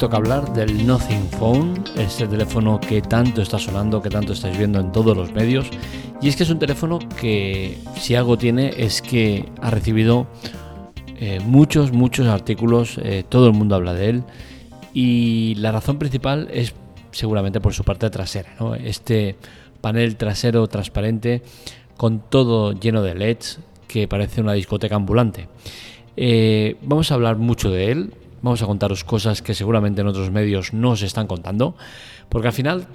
toca hablar del Nothing Phone, ese teléfono que tanto está sonando, que tanto estáis viendo en todos los medios. Y es que es un teléfono que, si algo tiene, es que ha recibido eh, muchos, muchos artículos, eh, todo el mundo habla de él. Y la razón principal es seguramente por su parte trasera, Este panel trasero transparente con todo lleno de LEDs que parece una discoteca ambulante. Eh, vamos a hablar mucho de él, vamos a contaros cosas que seguramente en otros medios no se están contando, porque al final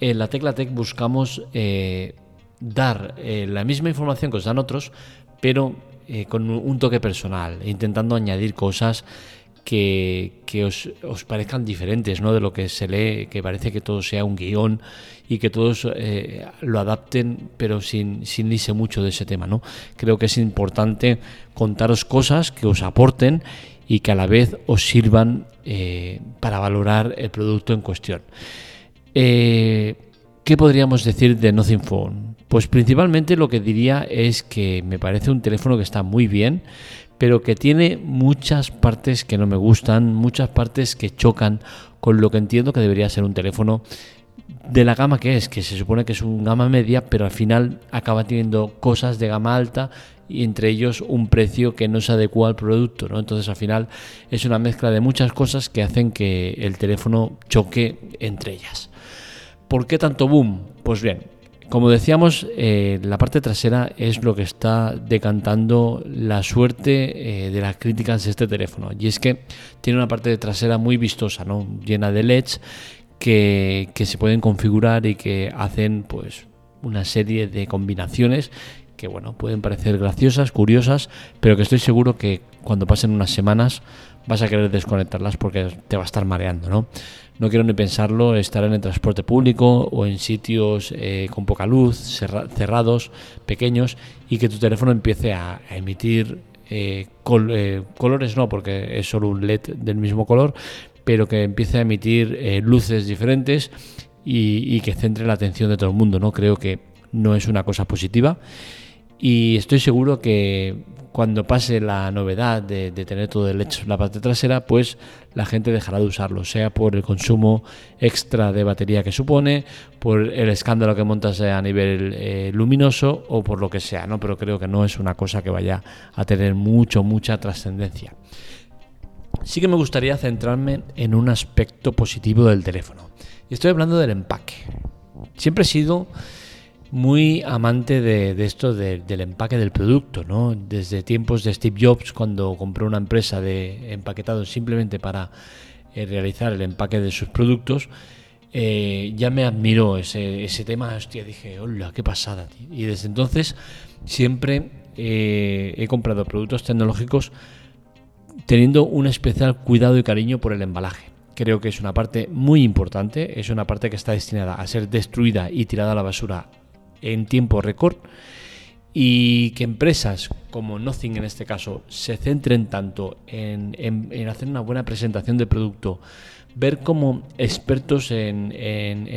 en la Tecla Tech buscamos eh, dar eh, la misma información que os dan otros, pero con un toque personal, intentando añadir cosas que, os, parezcan diferentes ¿no? de lo que se lee, que parece que todo sea un guion y que todos eh, lo adapten, pero sin, sin irse mucho de ese tema. ¿no? Creo que es importante contaros cosas que os aporten y que a la vez os sirvan eh, para valorar el producto en cuestión. Eh, ¿Qué podríamos decir de Nothing Phone? Pues principalmente lo que diría es que me parece un teléfono que está muy bien, pero que tiene muchas partes que no me gustan, muchas partes que chocan con lo que entiendo que debería ser un teléfono de la gama que es, que se supone que es un gama media, pero al final acaba teniendo cosas de gama alta y entre ellos un precio que no se adecua al producto, ¿no? Entonces al final es una mezcla de muchas cosas que hacen que el teléfono choque entre ellas. ¿Por qué tanto boom? Pues bien, como decíamos, eh, la parte trasera es lo que está decantando la suerte eh, de las críticas de este teléfono. Y es que tiene una parte trasera muy vistosa, ¿no? llena de LEDs que, se pueden configurar y que hacen pues una serie de combinaciones que bueno, pueden parecer graciosas, curiosas, pero que estoy seguro que cuando pasen unas semanas vas a querer desconectarlas porque te va a estar mareando, ¿no? No quiero ni pensarlo, estar en el transporte público o en sitios eh, con poca luz, cerrados, pequeños, y que tu teléfono empiece a, emitir eh, eh, colores, no, porque es solo un LED del mismo color, pero que empiece a emitir luces diferentes y, y, que centre la atención de todo el mundo. ¿no? Creo que no es una cosa positiva y estoy seguro que cuando pase la novedad de, tener todo el hecho en la parte trasera, pues la gente dejará de usarlo, sea por el consumo extra de batería que supone, por el escándalo que montas a nivel eh, luminoso o por lo que sea, ¿no? Pero creo que no es una cosa que vaya a tener mucho, mucha trascendencia. Sí que me gustaría centrarme en un aspecto positivo del teléfono. Y estoy hablando del empaque. Siempre he sido muy amante de, esto del empaque del producto, ¿no? Desde tiempos de Steve Jobs, cuando compró una empresa de empaquetados simplemente para eh, realizar el empaque de sus productos, eh, ya me admiró ese, ese, tema. Hostia, dije, hola, qué pasada. Y desde entonces siempre eh, he comprado productos tecnológicos teniendo un especial cuidado y cariño por el embalaje. Creo que es una parte muy importante, es una parte que está destinada a ser destruida y tirada a la basura en tiempo récord y que empresas como Nothing en este caso se centren tanto en, hacer una buena presentación de producto, ver cómo expertos en,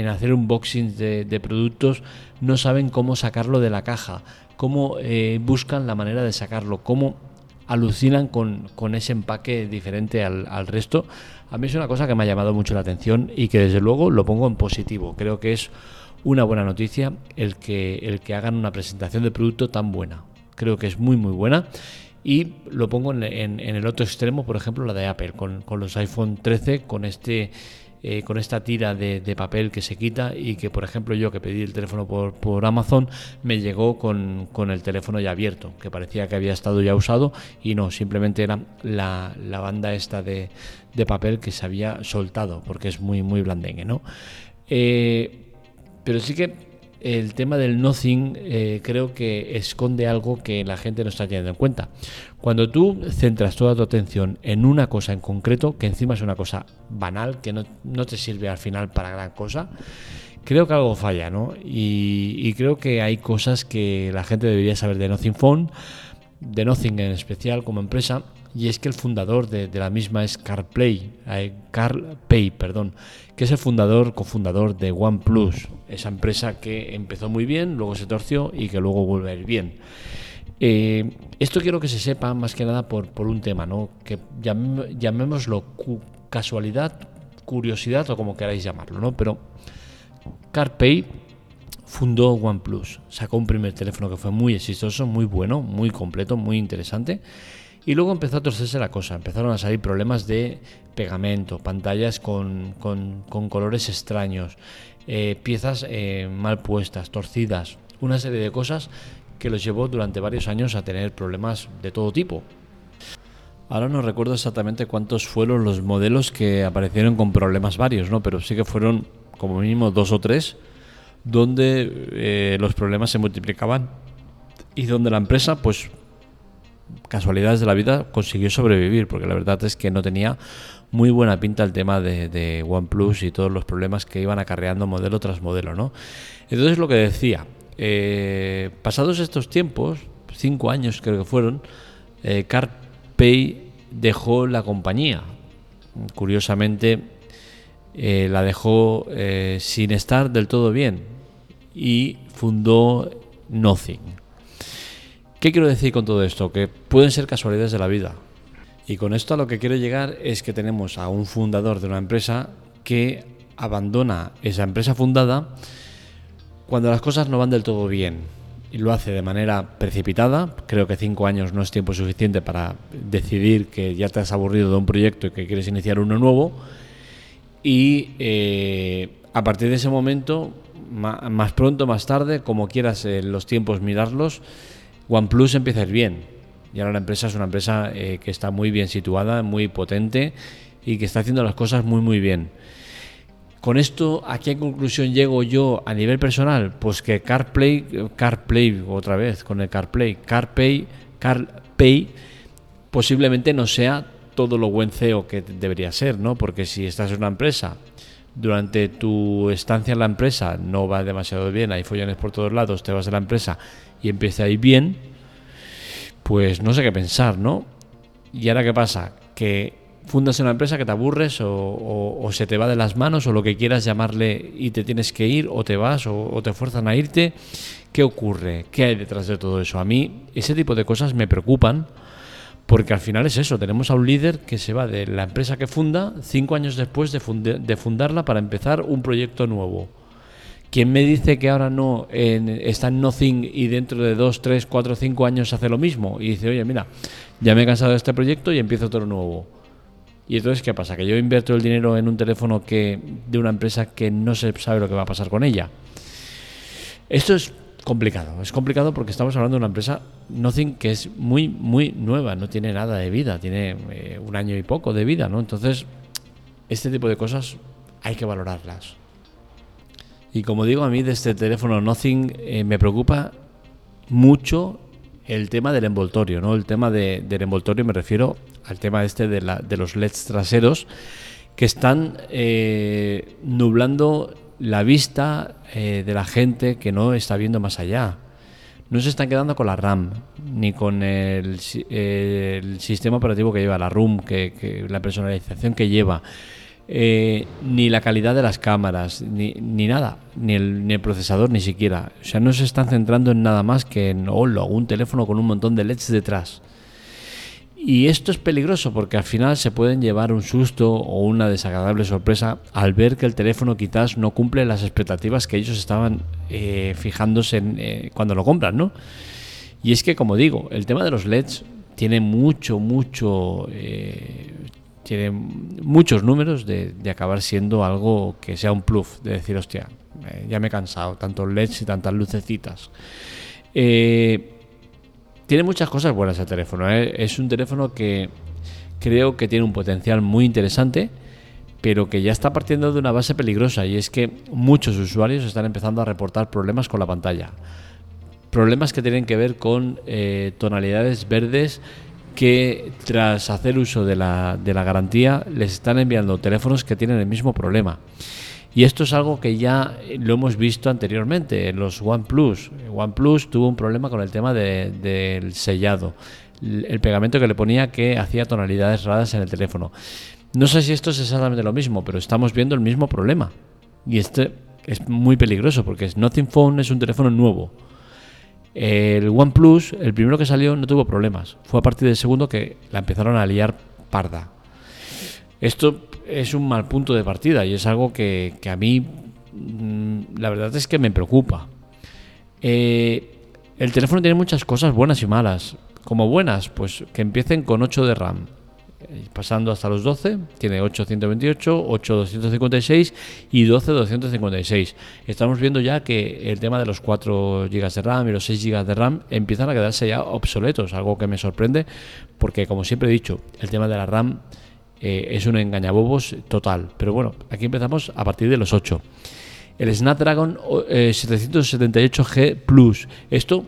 hacer unboxings de, de, productos no saben cómo sacarlo de la caja, cómo eh, buscan la manera de sacarlo, cómo alucinan con, ese empaque diferente al, al, resto. A mí es una cosa que me ha llamado mucho la atención y que desde luego lo pongo en positivo. Creo que es una buena noticia el que, el que hagan una presentación de producto tan buena. Creo que es muy muy buena. Y lo pongo en, el otro extremo, por ejemplo, la de Apple, con, los iPhone 13, con este eh, con esta tira de, papel que se quita y que, por ejemplo, yo que pedí el teléfono por, por Amazon, me llegó con, el teléfono ya abierto, que parecía que había estado ya usado y no, simplemente era la, banda esta de, de, papel que se había soltado, porque es muy, muy blandengue, ¿no? Eh, pero sí que el tema del nothing eh, creo que esconde algo que la gente no está teniendo en cuenta. Cuando tú centras toda tu atención en una cosa en concreto, que encima es una cosa banal, que no, te sirve al final para gran cosa, creo que algo falla, ¿no? Y, creo que hay cosas que la gente debería saber de Nothing Phone, de Nothing en especial como empresa, y es que el fundador de, la misma es CarPlay, eh, CarPay, perdón, que es el fundador, cofundador de OnePlus, esa empresa que empezó muy bien, luego se torció y que luego vuelve a ir bien. Eh, esto quiero que se sepa más que nada por, por un tema, ¿no? que llamémoslo casualidad curiosidad o como queráis llamarlo, ¿no? Pero CarPay fundó OnePlus, sacó un primer teléfono que fue muy exitoso, muy bueno, muy completo, muy interesante. Y luego empezó a torcerse la cosa, empezaron a salir problemas de pegamento, pantallas con, colores extraños, eh, piezas eh, mal puestas, torcidas, una serie de cosas que los llevó durante varios años a tener problemas de todo tipo. Ahora no recuerdo exactamente cuántos fueron los modelos que aparecieron con problemas varios, ¿no? Pero sí que fueron como mínimo dos o tres donde eh, los problemas se multiplicaban y donde la empresa, pues casualidades de la vida, consiguió sobrevivir, porque la verdad es que no tenía muy buena pinta el tema de, OnePlus y todos los problemas que iban acarreando modelo tras modelo, ¿no? Entonces lo que decía, eh, pasados estos tiempos, cinco años creo que fueron, eh, CarPay dejó la compañía. Curiosamente, eh, la dejó eh, sin estar del todo bien y fundó Nothing. ¿Qué quiero decir con todo esto? Que pueden ser casualidades de la vida. Y con esto a lo que quiero llegar es que tenemos a un fundador de una empresa que abandona esa empresa fundada cuando las cosas no van del todo bien y lo hace de manera precipitada, creo que cinco años no es tiempo suficiente para decidir que ya te has aburrido de un proyecto y que quieres iniciar uno nuevo, y eh, a partir de ese momento, más pronto, más tarde, como quieras eh, los tiempos mirarlos, OnePlus empieza a ir bien. Y ahora la empresa es una empresa eh, que está muy bien situada, muy potente y que está haciendo las cosas muy muy bien. Con esto, ¿a qué conclusión llego yo a nivel personal? Pues que CarPlay, CarPlay otra vez con el CarPlay, CarPay, CarPay posiblemente no sea todo lo buen CEO que debería ser, ¿no? Porque si estás en una empresa, durante tu estancia en la empresa no va demasiado bien, hay follones por todos lados, te vas de la empresa y empieza a ir bien, pues no sé qué pensar, ¿no? ¿Y ahora qué pasa? Que fundas una empresa que te aburres o, se te va de las manos o lo que quieras llamarle y te tienes que ir o te vas o, te fuerzan a irte. ¿Qué ocurre? ¿Qué hay detrás de todo eso? A mí ese tipo de cosas me preocupan porque al final es eso, tenemos a un líder que se va de la empresa que funda cinco años después de, fundarla para empezar un proyecto nuevo. ¿Quién me dice que ahora no está en Nothing y dentro de dos, tres, cuatro, cinco años hace lo mismo? Y dice, oye, mira, ya me he cansado de este proyecto y empiezo otro nuevo. Y entonces, ¿qué pasa? Que yo invierto el dinero en un teléfono que de una empresa que no se sabe lo que va a pasar con ella. Esto es complicado. Es complicado porque estamos hablando de una empresa Nothing que es muy, muy nueva, no tiene nada de vida, tiene eh, un año y poco de vida, ¿no? Entonces, este tipo de cosas hay que valorarlas. Y como digo, a mí de este teléfono Nothing eh, me preocupa mucho el tema del envoltorio, ¿no? El tema del envoltorio me refiero al tema este de, los LEDs traseros que están eh, nublando la vista eh, de la gente que no está viendo más allá. No se están quedando con la RAM, ni con el, sistema operativo que lleva, la RUM, que, la personalización que lleva, eh, ni la calidad de las cámaras, ni, ni nada, ni el, ni el, procesador ni siquiera. O sea, no se están centrando en nada más que en oh, un teléfono con un montón de LEDs detrás. Y esto es peligroso porque al final se pueden llevar un susto o una desagradable sorpresa al ver que el teléfono quizás no cumple las expectativas que ellos estaban eh, fijándose en, eh, cuando lo compran, ¿no? Y es que, como digo, el tema de los LEDs tiene mucho, mucho, eh, tiene muchos números de, de, acabar siendo algo que sea un plus, de decir, hostia, ya me he cansado, tantos LEDs y tantas lucecitas. Eh, tiene muchas cosas buenas el teléfono. ¿eh? Es un teléfono que creo que tiene un potencial muy interesante, pero que ya está partiendo de una base peligrosa y es que muchos usuarios están empezando a reportar problemas con la pantalla. Problemas que tienen que ver con eh, tonalidades verdes que tras hacer uso de la, de la garantía les están enviando teléfonos que tienen el mismo problema. Y esto es algo que ya lo hemos visto anteriormente en los OnePlus. OnePlus tuvo un problema con el tema del sellado, el pegamento que le ponía que hacía tonalidades raras en el teléfono. No sé si esto es exactamente lo mismo, pero estamos viendo el mismo problema. Y este es muy peligroso porque Nothing Phone es un teléfono nuevo. El OnePlus, el primero que salió, no tuvo problemas. Fue a partir del segundo que la empezaron a liar parda. Esto es un mal punto de partida y es algo que, a mí mm, la verdad es que me preocupa. Eh, el teléfono tiene muchas cosas buenas y malas. Como buenas, pues que empiecen con 8 de RAM, eh, pasando hasta los 12, tiene 8 128, 8 256 y 12 256. Estamos viendo ya que el tema de los 4 GB de RAM y los 6 GB de RAM empiezan a quedarse ya obsoletos, algo que me sorprende porque como siempre he dicho, el tema de la RAM eh, es un engañabobos total. Pero bueno, aquí empezamos a partir de los 8. El Snapdragon 778G eh, Plus. Esto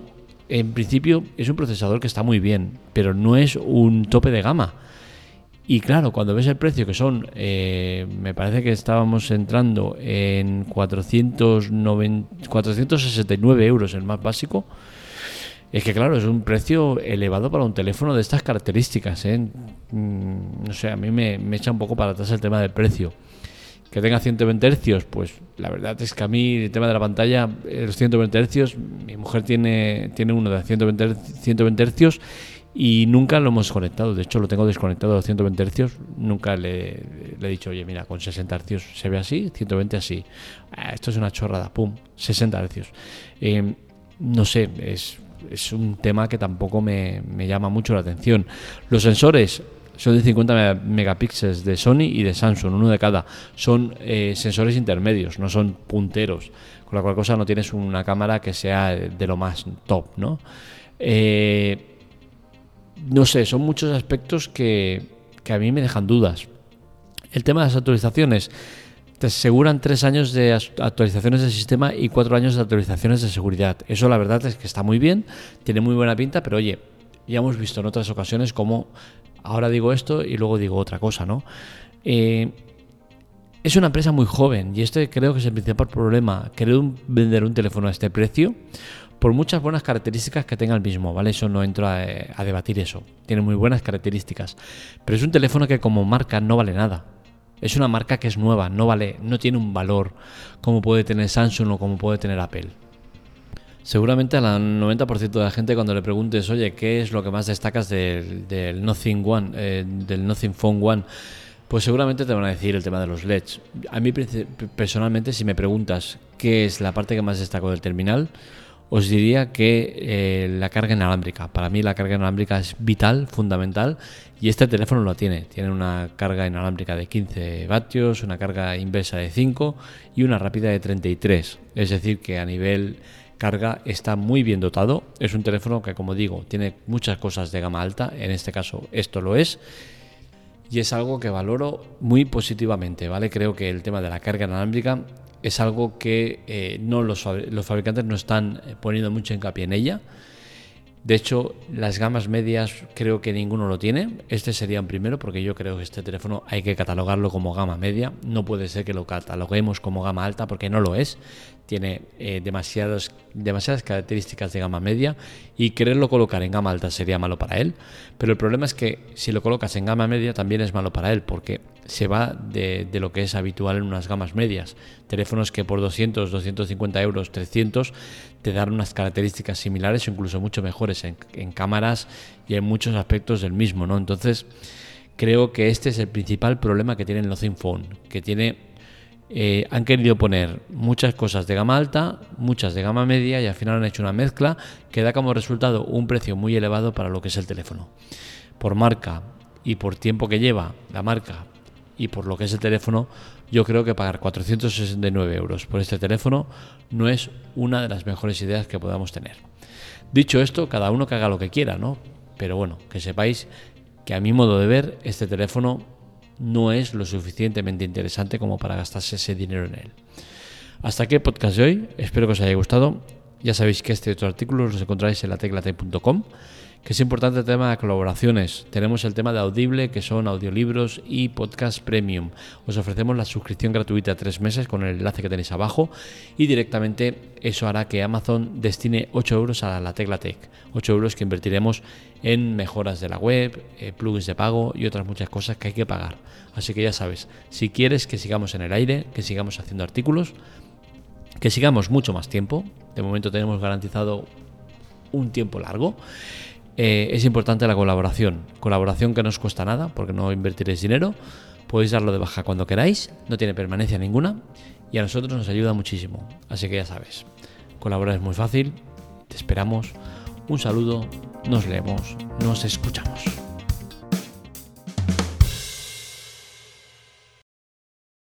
en principio es un procesador que está muy bien, pero no es un tope de gama. Y claro, cuando ves el precio, que son, eh, me parece que estábamos entrando en 490, 469 euros el más básico, es que claro, es un precio elevado para un teléfono de estas características. ¿eh? Mm, no sé, a mí me, me, echa un poco para atrás el tema del precio. Que tenga 120 hercios, pues la verdad es que a mí el tema de la pantalla, los 120 hercios, mi mujer tiene, tiene uno de 120, 120 hercios y nunca lo hemos conectado. De hecho, lo tengo desconectado a los 120 Hz. Nunca le, he dicho, oye, mira, con 60 Hz se ve así, 120 así. Ah, esto es una chorrada, pum, 60 Hz. Eh, no sé, es, es, un tema que tampoco me, me, llama mucho la atención. Los sensores son de 50 megapíxeles de Sony y de Samsung, uno de cada. Son eh, sensores intermedios, no son punteros. Con la cual cosa no tienes una cámara que sea de lo más top, ¿no? Eh, no sé, son muchos aspectos que, a mí me dejan dudas. El tema de las actualizaciones. Te aseguran tres años de actualizaciones del sistema y cuatro años de actualizaciones de seguridad. Eso la verdad es que está muy bien, tiene muy buena pinta, pero oye, ya hemos visto en otras ocasiones cómo ahora digo esto y luego digo otra cosa, ¿no? Eh, es una empresa muy joven y este creo que es el principal problema. Querer vender un teléfono a este precio por muchas buenas características que tenga el mismo, ¿vale? Eso no entro a, debatir eso. Tiene muy buenas características. Pero es un teléfono que como marca no vale nada. Es una marca que es nueva, no vale, no tiene un valor como puede tener Samsung o como puede tener Apple. Seguramente al 90% de la gente cuando le preguntes, oye, ¿qué es lo que más destacas del, del Nothing One, eh, del Nothing Phone One? Pues seguramente te van a decir el tema de los LEDs. A mí personalmente, si me preguntas qué es la parte que más destaco del terminal, os diría que eh, la carga inalámbrica. Para mí la carga inalámbrica es vital, fundamental, y este teléfono lo tiene. Tiene una carga inalámbrica de 15 vatios, una carga inversa de 5 y una rápida de 33. Es decir, que a nivel carga está muy bien dotado. Es un teléfono que, como digo, tiene muchas cosas de gama alta. En este caso, esto lo es. Y es algo que valoro muy positivamente, ¿vale? Creo que el tema de la carga inalámbrica es algo que eh, no los, los, fabricantes no están eh, poniendo mucho hincapié en ella. De hecho, las gamas medias creo que ninguno lo tiene. Este sería un primero porque yo creo que este teléfono hay que catalogarlo como gama media. No puede ser que lo cataloguemos como gama alta porque no lo es. Tiene eh, demasiadas, demasiadas características de gama media y quererlo colocar en gama alta sería malo para él. Pero el problema es que si lo colocas en gama media también es malo para él porque se va de, lo que es habitual en unas gamas medias. Teléfonos que por 200, 250 euros, 300 te dan unas características similares o incluso mucho mejores en, cámaras y en muchos aspectos del mismo, ¿no? Entonces, creo que este es el principal problema que tiene el Nothing Phone, que tiene... Eh, han querido poner muchas cosas de gama alta, muchas de gama media y al final han hecho una mezcla que da como resultado un precio muy elevado para lo que es el teléfono. Por marca y por tiempo que lleva la marca y por lo que es el teléfono, yo creo que pagar 469 euros por este teléfono no es una de las mejores ideas que podamos tener. Dicho esto, cada uno que haga lo que quiera, ¿no? Pero bueno, que sepáis que a mi modo de ver, este teléfono no es lo suficientemente interesante como para gastarse ese dinero en él. Hasta aquí el podcast de hoy, espero que os haya gustado. Ya sabéis que este y otros artículos los encontráis en la teclate.com que es importante el tema de colaboraciones. Tenemos el tema de Audible, que son audiolibros y podcast premium. Os ofrecemos la suscripción gratuita tres meses con el enlace que tenéis abajo y directamente eso hará que Amazon destine 8 euros a la Tecla Tech. 8 euros que invertiremos en mejoras de la web, eh, plugins de pago y otras muchas cosas que hay que pagar. Así que ya sabes, si quieres que sigamos en el aire, que sigamos haciendo artículos, que sigamos mucho más tiempo, de momento tenemos garantizado un tiempo largo, eh, es importante la colaboración. Colaboración que no os cuesta nada, porque no invertiréis dinero, Podéis darlo de baja cuando queráis, no tiene permanencia ninguna y a nosotros nos ayuda muchísimo. Así que ya sabes, colaborar es muy fácil, te esperamos. Un saludo, nos leemos, nos escuchamos.